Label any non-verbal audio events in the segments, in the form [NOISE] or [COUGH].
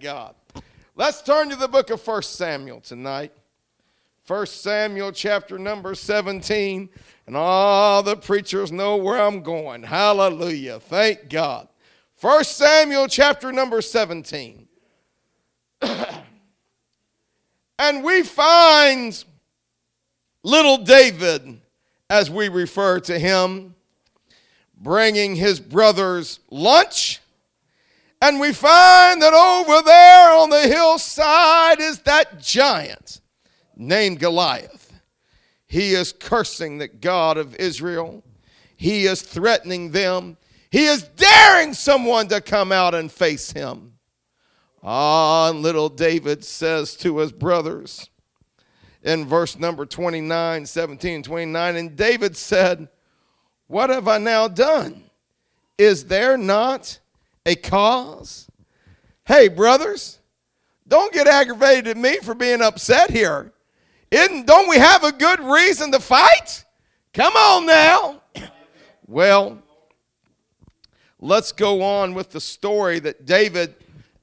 God. Let's turn to the book of 1 Samuel tonight. 1 Samuel chapter number 17. And all the preachers know where I'm going. Hallelujah. Thank God. 1 Samuel chapter number 17. [CLEARS THROAT] and we find little David, as we refer to him, bringing his brothers lunch. And we find that over there on the hillside is that giant named Goliath. He is cursing the God of Israel. He is threatening them. He is daring someone to come out and face him. Ah, and little David says to his brothers in verse number 29, 17, 29, and David said, What have I now done? Is there not a cause? Hey, brothers, don't get aggravated at me for being upset here. Isn't, don't we have a good reason to fight? Come on now. well, let's go on with the story that David,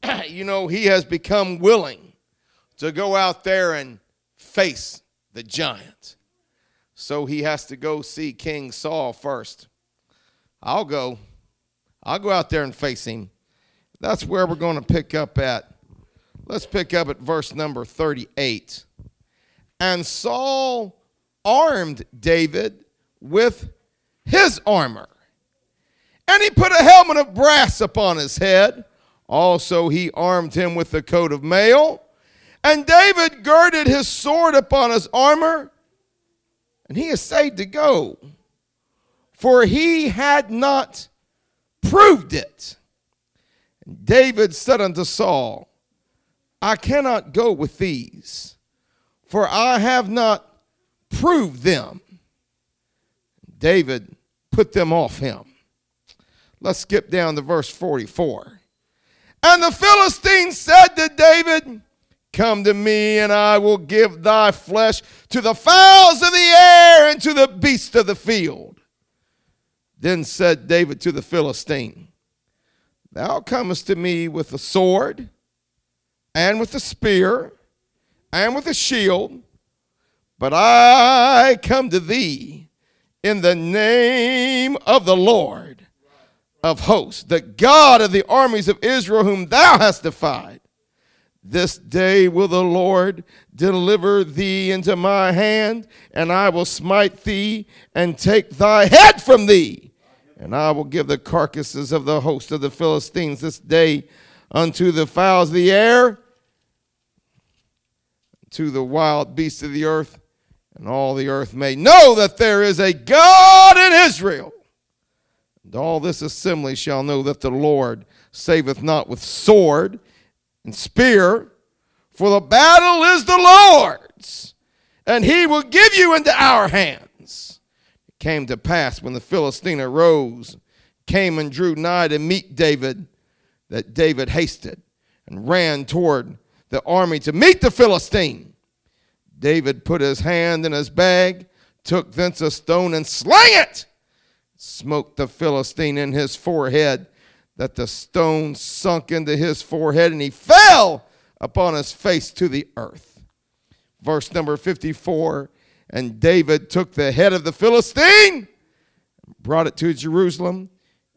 [CLEARS THROAT] you know, he has become willing to go out there and face the giant. So he has to go see King Saul first. I'll go. I'll go out there and face him. That's where we're going to pick up at. Let's pick up at verse number 38. And Saul armed David with his armor. And he put a helmet of brass upon his head. Also, he armed him with a coat of mail. And David girded his sword upon his armor. And he essayed to go, for he had not proved it. David said unto Saul, I cannot go with these for I have not proved them. David put them off him. Let's skip down to verse 44. And the Philistine said to David, Come to me, and I will give thy flesh to the fowls of the air and to the beasts of the field. Then said David to the Philistine, Thou comest to me with a sword and with a spear and with a shield, but I come to thee in the name of the Lord of hosts, the God of the armies of Israel, whom thou hast defied. This day will the Lord deliver thee into my hand, and I will smite thee and take thy head from thee. And I will give the carcasses of the host of the Philistines this day unto the fowls of the air to the wild beasts of the earth, and all the earth may know that there is a God in Israel. And all this assembly shall know that the Lord saveth not with sword and spear, for the battle is the Lord's, and he will give you into our hands. Came to pass when the Philistine arose, came and drew nigh to meet David, that David hasted and ran toward the army to meet the Philistine. David put his hand in his bag, took thence a stone and slang it, smote the Philistine in his forehead, that the stone sunk into his forehead and he fell upon his face to the earth. Verse number 54 And David took the head of the Philistine, brought it to Jerusalem,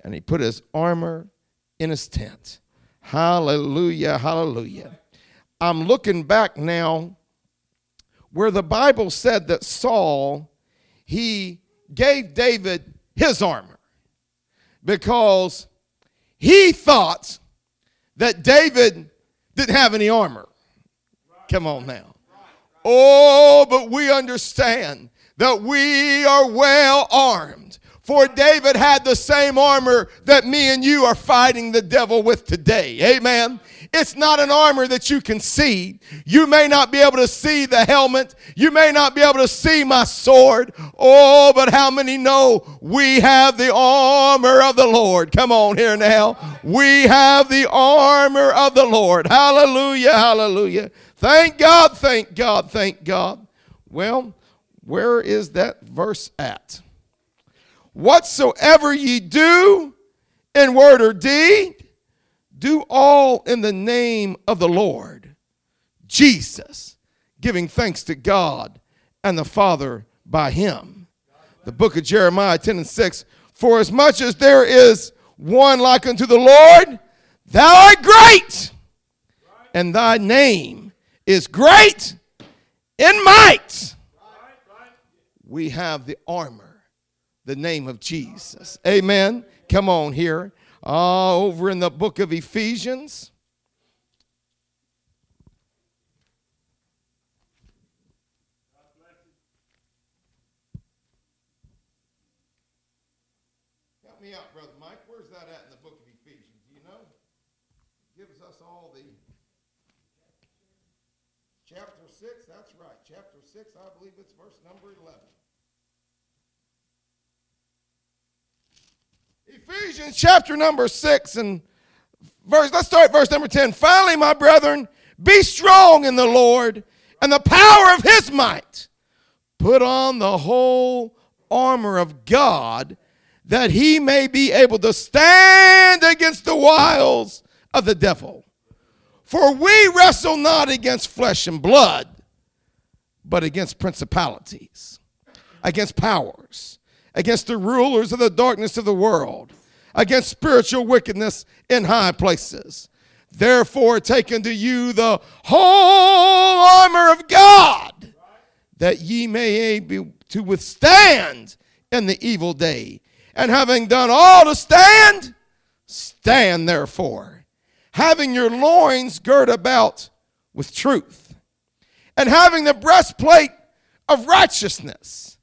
and he put his armor in his tent. Hallelujah, hallelujah. I'm looking back now where the Bible said that Saul, he gave David his armor because he thought that David didn't have any armor. Come on now. Oh, but we understand that we are well armed. For David had the same armor that me and you are fighting the devil with today. Amen. It's not an armor that you can see. You may not be able to see the helmet. You may not be able to see my sword. Oh, but how many know we have the armor of the Lord? Come on here now. We have the armor of the Lord. Hallelujah, hallelujah. Thank God, thank God, thank God. Well, where is that verse at? Whatsoever ye do in word or deed, Do all in the name of the Lord Jesus, giving thanks to God and the Father by him. The book of Jeremiah 10 and 6 For as much as there is one like unto the Lord, thou art great, and thy name is great in might. We have the armor, the name of Jesus. Amen. Come on here. Uh, over in the book of Ephesians. Help me out, Brother Mike. Where's that at in the book of Ephesians? Do you know? It gives us all the. Chapter 6, that's right. Chapter 6, I believe it's verse number 11. Ephesians chapter number 6 and verse, let's start verse number 10. Finally, my brethren, be strong in the Lord and the power of his might. Put on the whole armor of God that he may be able to stand against the wiles of the devil. For we wrestle not against flesh and blood, but against principalities, against powers, against the rulers of the darkness of the world, against spiritual wickedness in high places. Therefore, take unto you the whole armor of God, that ye may be to withstand in the evil day. And having done all to stand, stand therefore, having your loins girt about with truth, and having the breastplate of righteousness,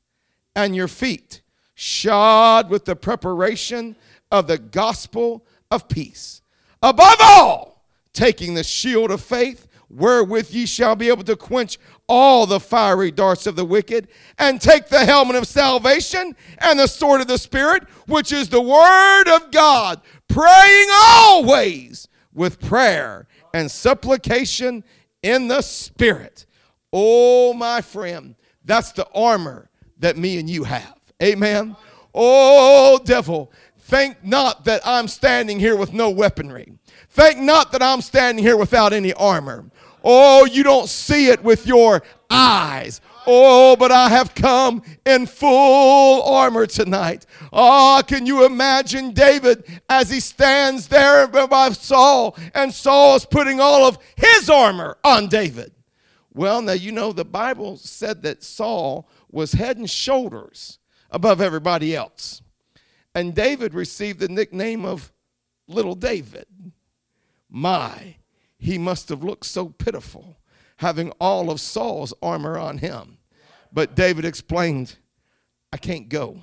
and your feet shod with the preparation of the gospel of peace. Above all, taking the shield of faith, wherewith ye shall be able to quench all the fiery darts of the wicked, and take the helmet of salvation and the sword of the Spirit, which is the word of God, praying always with prayer and supplication in the Spirit. Oh, my friend, that's the armor that me and you have. Amen. Oh, devil, think not that I'm standing here with no weaponry. Think not that I'm standing here without any armor. Oh, you don't see it with your eyes. Oh, but I have come in full armor tonight. Oh, can you imagine David as he stands there by Saul and Saul is putting all of his armor on David? Well, now you know the Bible said that Saul was head and shoulders above everybody else. And David received the nickname of Little David. My, he must have looked so pitiful having all of Saul's armor on him. But David explained, I can't go.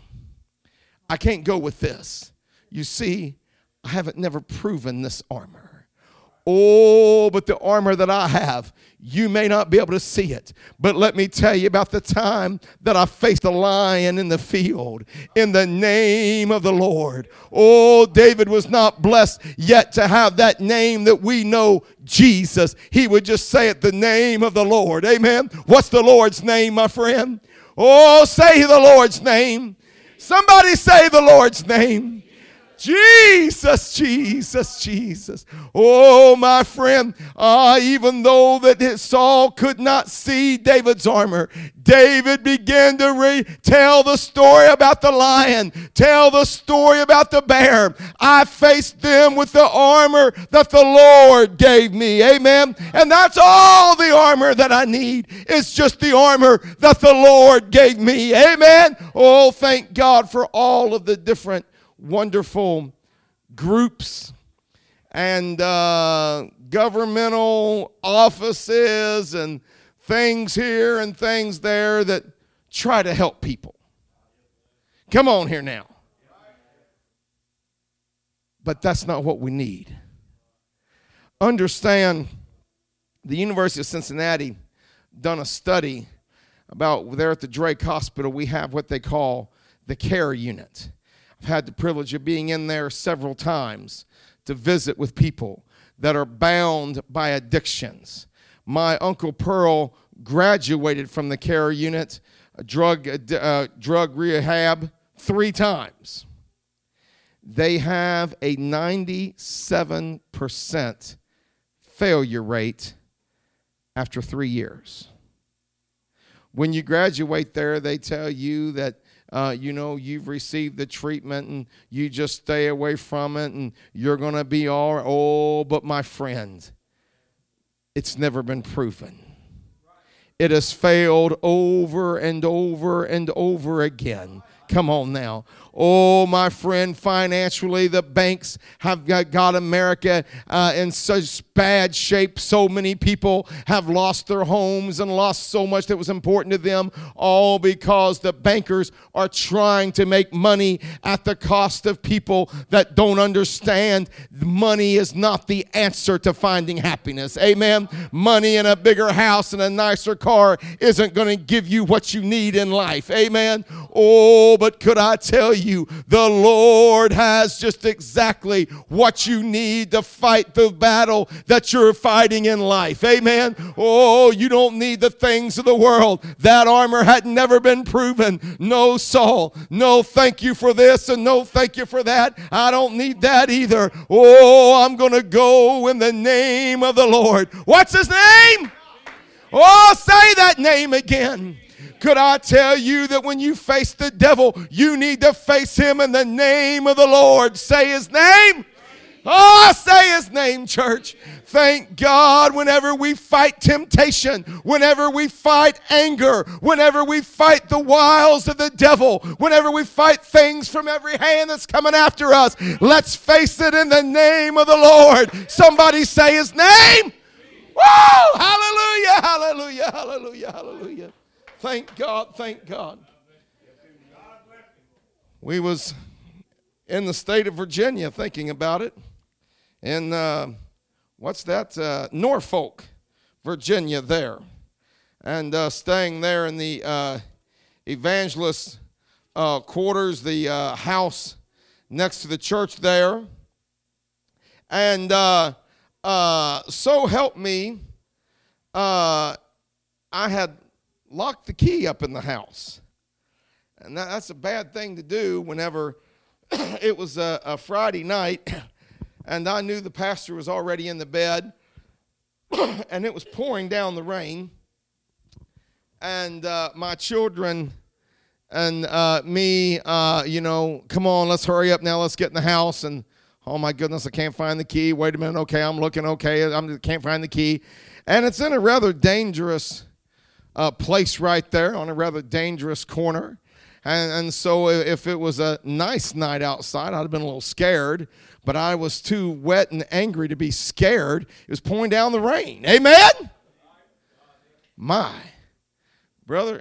I can't go with this. You see, I haven't never proven this armor. Oh, but the armor that I have, you may not be able to see it. But let me tell you about the time that I faced a lion in the field in the name of the Lord. Oh, David was not blessed yet to have that name that we know, Jesus. He would just say it, the name of the Lord. Amen. What's the Lord's name, my friend? Oh, say the Lord's name. Somebody say the Lord's name. Jesus, Jesus, Jesus. Oh, my friend, uh, even though that Saul could not see David's armor, David began to re- tell the story about the lion, tell the story about the bear. I faced them with the armor that the Lord gave me. Amen. And that's all the armor that I need. It's just the armor that the Lord gave me. Amen. Oh, thank God for all of the different wonderful groups and uh, governmental offices and things here and things there that try to help people. Come on here now. But that's not what we need. Understand the University of Cincinnati done a study about there at the Drake Hospital we have what they call the care unit. I've had the privilege of being in there several times to visit with people that are bound by addictions. My Uncle Pearl graduated from the care unit, drug, uh, drug rehab, three times. they have a 97% failure rate after three years. When you graduate there, they tell you that uh, you know, you've received the treatment and you just stay away from it and you're going to be all. Oh, but my friend, it's never been proven. It has failed over and over and over again. Come on now. Oh, my friend, financially, the banks have got America uh, in such bad shape. So many people have lost their homes and lost so much that was important to them, all because the bankers are trying to make money at the cost of people that don't understand money is not the answer to finding happiness. Amen. Money in a bigger house and a nicer car isn't going to give you what you need in life. Amen. Oh, but could I tell you? the Lord has just exactly what you need to fight the battle that you're fighting in life. Amen. Oh, you don't need the things of the world. That armor had never been proven. No, Saul. No, thank you for this and no, thank you for that. I don't need that either. Oh, I'm going to go in the name of the Lord. What's his name? Oh, say that name again. Could I tell you that when you face the devil, you need to face him in the name of the Lord? Say his name. Oh, say his name, church. Thank God whenever we fight temptation, whenever we fight anger, whenever we fight the wiles of the devil, whenever we fight things from every hand that's coming after us, let's face it in the name of the Lord. Somebody say his name. Whoa! Hallelujah, hallelujah, hallelujah, hallelujah. Thank God, thank God. We was in the state of Virginia thinking about it. And uh, what's that? Uh, Norfolk, Virginia, there. And uh, staying there in the uh, evangelist uh, quarters, the uh, house next to the church there. And so help me, I had lock the key up in the house. And that, that's a bad thing to do whenever [CLEARS THROAT] it was a, a, Friday night [CLEARS THROAT] and I knew the pastor was already in the bed [CLEARS THROAT] and it was pouring down the rain. And uh, my children and uh, me, uh, you know, come on, let's hurry up now, let's get in the house. And oh my goodness, I can't find the key. Wait a minute, okay, I'm looking, okay, I can't find the key. And it's in a rather dangerous uh, place right there on a rather dangerous corner. And, and so if it was a nice night outside, I'd have been a little scared, but I was too wet and angry to be scared. It was pouring down the rain. Amen? My brother,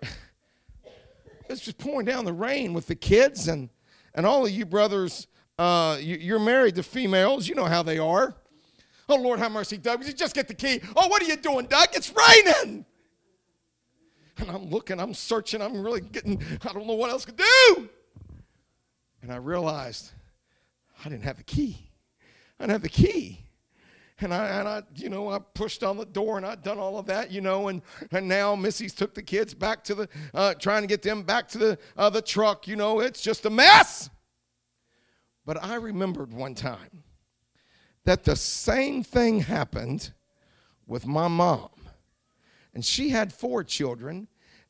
[LAUGHS] it's just pouring down the rain with the kids and, and all of you brothers. Uh, you, are married to females. You know how they are. Oh, Lord, have mercy, Doug. You just get the key? Oh, what are you doing, Doug? It's raining. And I'm looking, I'm searching, I'm really getting, I don't know what else to do. And I realized I didn't have the key. I didn't have the key. And I, and I, you know, I pushed on the door and I'd done all of that, you know, and, and now Missy's took the kids back to the, uh, trying to get them back to the, uh, the truck, you know, it's just a mess. But I remembered one time that the same thing happened with my mom. And she had four children,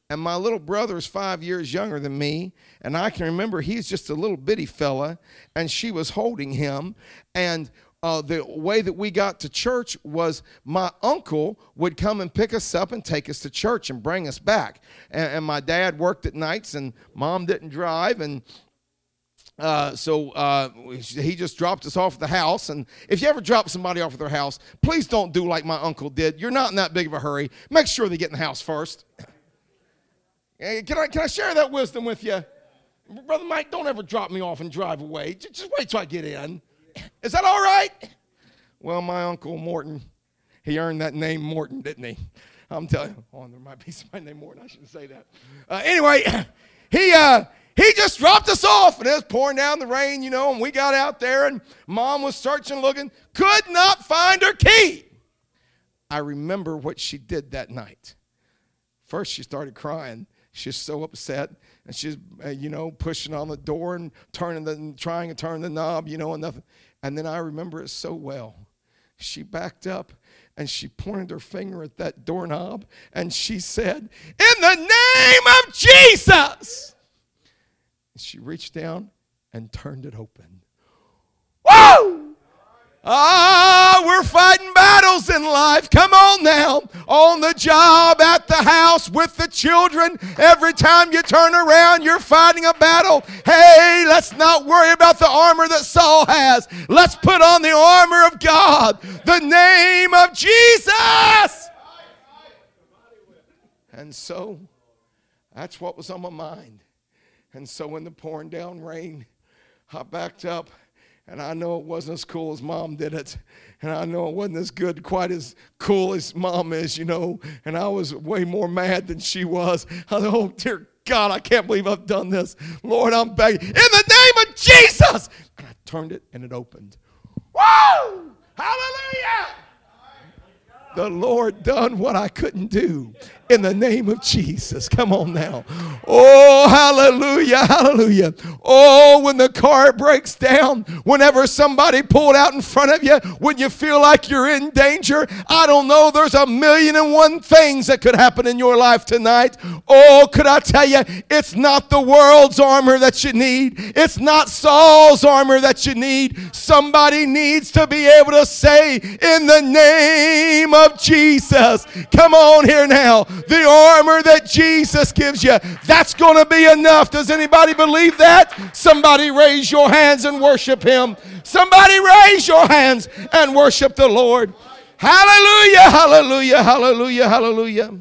and my little brother is five years younger than me. And I can remember he's just a little bitty fella, and she was holding him. And uh, the way that we got to church was my uncle would come and pick us up and take us to church and bring us back. And, and my dad worked at nights, and mom didn't drive. And uh, so uh, he just dropped us off at the house. And if you ever drop somebody off at their house, please don't do like my uncle did. You're not in that big of a hurry. Make sure they get in the house first. [COUGHS] can, I, can I share that wisdom with you? Brother Mike, don't ever drop me off and drive away. Just, wait till I get in. [COUGHS] Is that all right? [COUGHS] Well, my uncle Morton, he earned that name Morton, didn't he? I'm telling you. Oh, there might be [LAUGHS] somebody named Morton. I shouldn't say that. Uh, anyway, he. He just dropped us off and it was pouring down the rain, you know, and we got out there and mom was searching, looking, could not find her key. I remember what she did that night. First, she started crying She's so upset, and she's uh, you know pushing on the door and turning the trying to turn the knob, you know, and nothing. And then I remember it so well. She backed up and she pointed her finger at that doorknob and she said, "In the name of Jesus!" She reached down and turned it open. Whoa! Ah, we're fighting battles in life. Come on now. On the job, at the house, with the children. Every time you turn around, you're fighting a battle. Hey, let's not worry about the armor that Saul has. Let's put on the armor of God, the name of Jesus. And so, that's what was on my mind. And so, in the pouring down rain, I backed up and I know it wasn't as cool as mom did it. And I know it wasn't as good, quite as cool as mom is, you know. And I was way more mad than she was. I thought, oh, dear God, I can't believe I've done this. Lord, I'm begging. In the name of Jesus. And I turned it and it opened. Woo! Hallelujah! the Lord done what I couldn't do in the name of Jesus. Come on now. Oh, hallelujah, hallelujah. Oh, when the car breaks down, whenever somebody pulled out in front of you, when you feel like you're in danger, I don't know, there's a million and one things that could happen in your life tonight. Oh, could I tell you, it's not the world's armor that you need, it's not Saul's armor that you need. Somebody needs to be able to say, in the name of Jesus. Come on here now. The armor that Jesus gives you, that's going to be enough. Does anybody believe that? Somebody raise your hands and worship Him. Somebody raise your hands and worship the Lord. Hallelujah, hallelujah, hallelujah, hallelujah.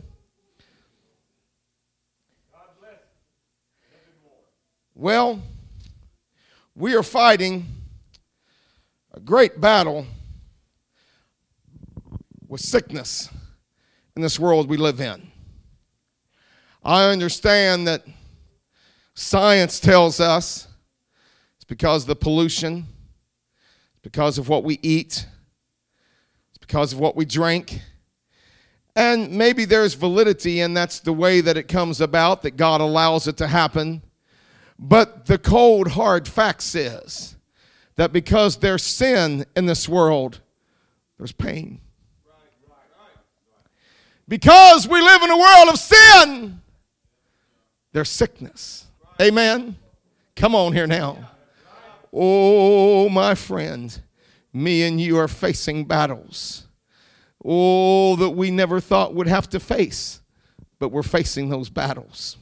Well, we are fighting a great battle with sickness in this world we live in. I understand that science tells us it's because of the pollution, it's because of what we eat, it's because of what we drink. And maybe there's validity, and that's the way that it comes about, that God allows it to happen. But the cold, hard fact is that because there's sin in this world, there's pain. Because we live in a world of sin, there's sickness. Amen. Come on here now. Oh, my friend, me and you are facing battles. Oh, that we never thought would have to face, but we're facing those battles.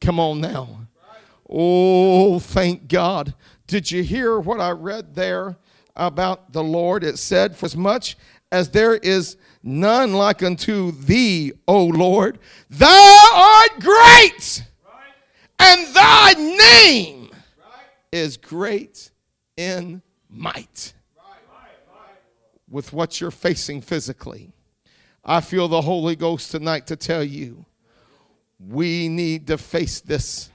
Come on now. Oh, thank God. Did you hear what I read there about the Lord? It said, For as much as there is none like unto thee, O Lord. Thou art great, and thy name is great in might. With what you're facing physically, I feel the Holy Ghost tonight to tell you we need to face this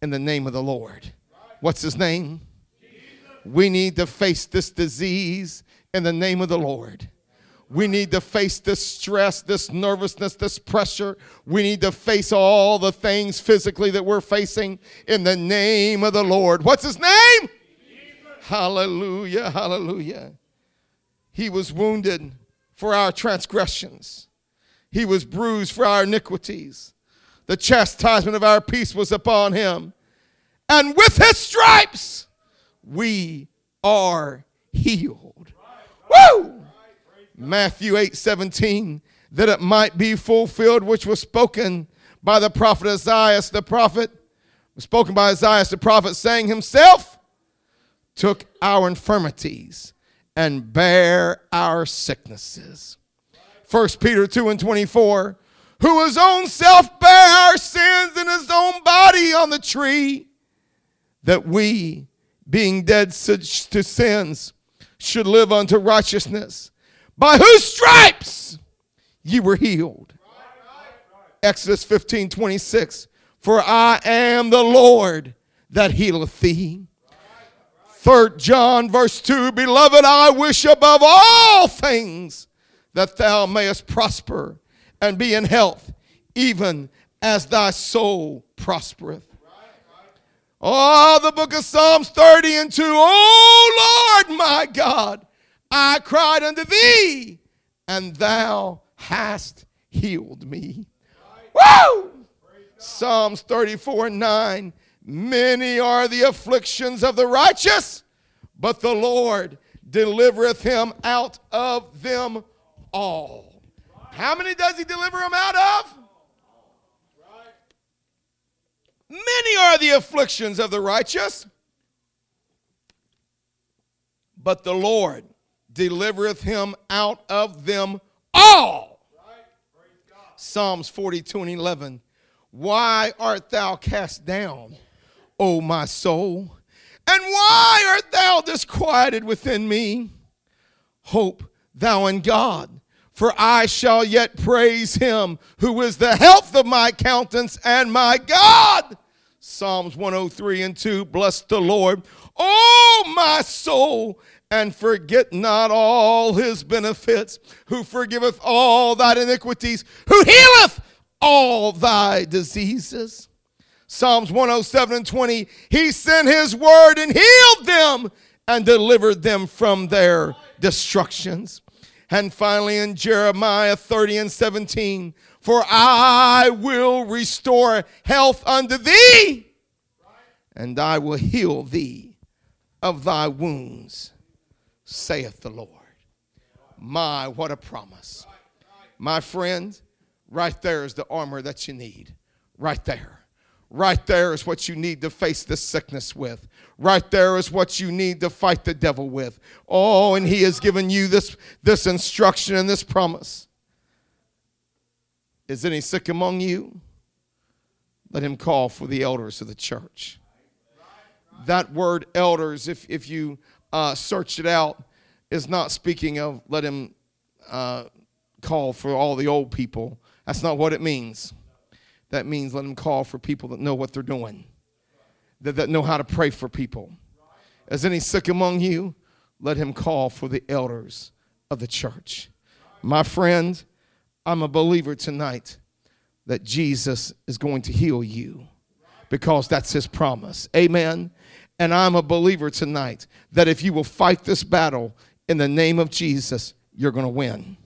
in the name of the Lord. What's his name? We need to face this disease in the name of the Lord. We need to face this stress, this nervousness, this pressure. We need to face all the things physically that we're facing in the name of the Lord. What's his name? Jesus. Hallelujah, hallelujah. He was wounded for our transgressions, he was bruised for our iniquities. The chastisement of our peace was upon him. And with his stripes, we are healed. Woo! Matthew 8 17, that it might be fulfilled which was spoken by the prophet Isaiah the prophet, spoken by Isaiah the prophet, saying himself, took our infirmities and bare our sicknesses. 1 Peter 2 and 24, who his own self bare our sins in his own body on the tree, that we, being dead to sins, should live unto righteousness by whose stripes ye were healed. Exodus 15 26. For I am the Lord that healeth thee. Third John verse 2 Beloved, I wish above all things that thou mayest prosper and be in health, even as thy soul prospereth. Oh, the book of Psalms 30 and 2. Oh, Lord my God, I cried unto thee, and thou hast healed me. Woo! Psalms 34 and 9. Many are the afflictions of the righteous, but the Lord delivereth him out of them all. How many does he deliver him out of? Many are the afflictions of the righteous, but the Lord delivereth him out of them all. Psalms 42 and 11. Why art thou cast down, O my soul? And why art thou disquieted within me? Hope thou in God, for I shall yet praise him who is the health of my countenance and my God. Psalms 103 and 2 Bless the Lord, O my soul, and forget not all his benefits, who forgiveth all thy iniquities, who healeth all thy diseases. Psalms 107 and 20 He sent his word and healed them and delivered them from their destructions. And finally, in Jeremiah 30 and 17, for I will restore health unto thee, and I will heal thee of thy wounds, saith the Lord. My, what a promise. My friend, right there is the armor that you need. Right there. Right there is what you need to face this sickness with. Right there is what you need to fight the devil with. Oh, and he has given you this, this instruction and this promise. Is any sick among you? Let him call for the elders of the church. That word elders, if, if you uh, search it out, is not speaking of let him uh, call for all the old people. That's not what it means. That means let him call for people that know what they're doing, that, that know how to pray for people. Is any sick among you? Let him call for the elders of the church. My friend, I'm a believer tonight that Jesus is going to heal you because that's his promise. Amen. And I'm a believer tonight that if you will fight this battle in the name of Jesus, you're going to win.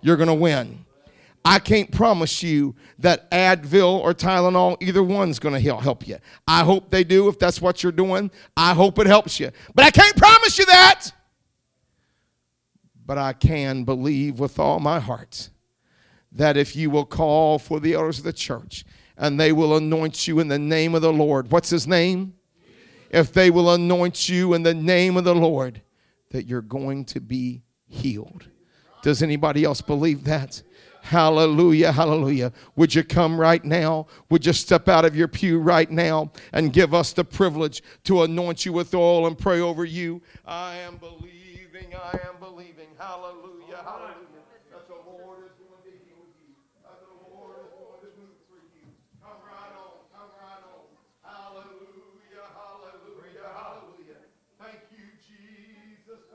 You're going to win. I can't promise you that Advil or Tylenol, either one's going to help you. I hope they do if that's what you're doing. I hope it helps you. But I can't promise you that. But I can believe with all my heart that if you will call for the elders of the church and they will anoint you in the name of the Lord, what's his name? If they will anoint you in the name of the Lord, that you're going to be healed. Does anybody else believe that? Hallelujah, hallelujah. Would you come right now? Would you step out of your pew right now and give us the privilege to anoint you with oil and pray over you? I am believing, I am believing. Hallelujah, hallelujah.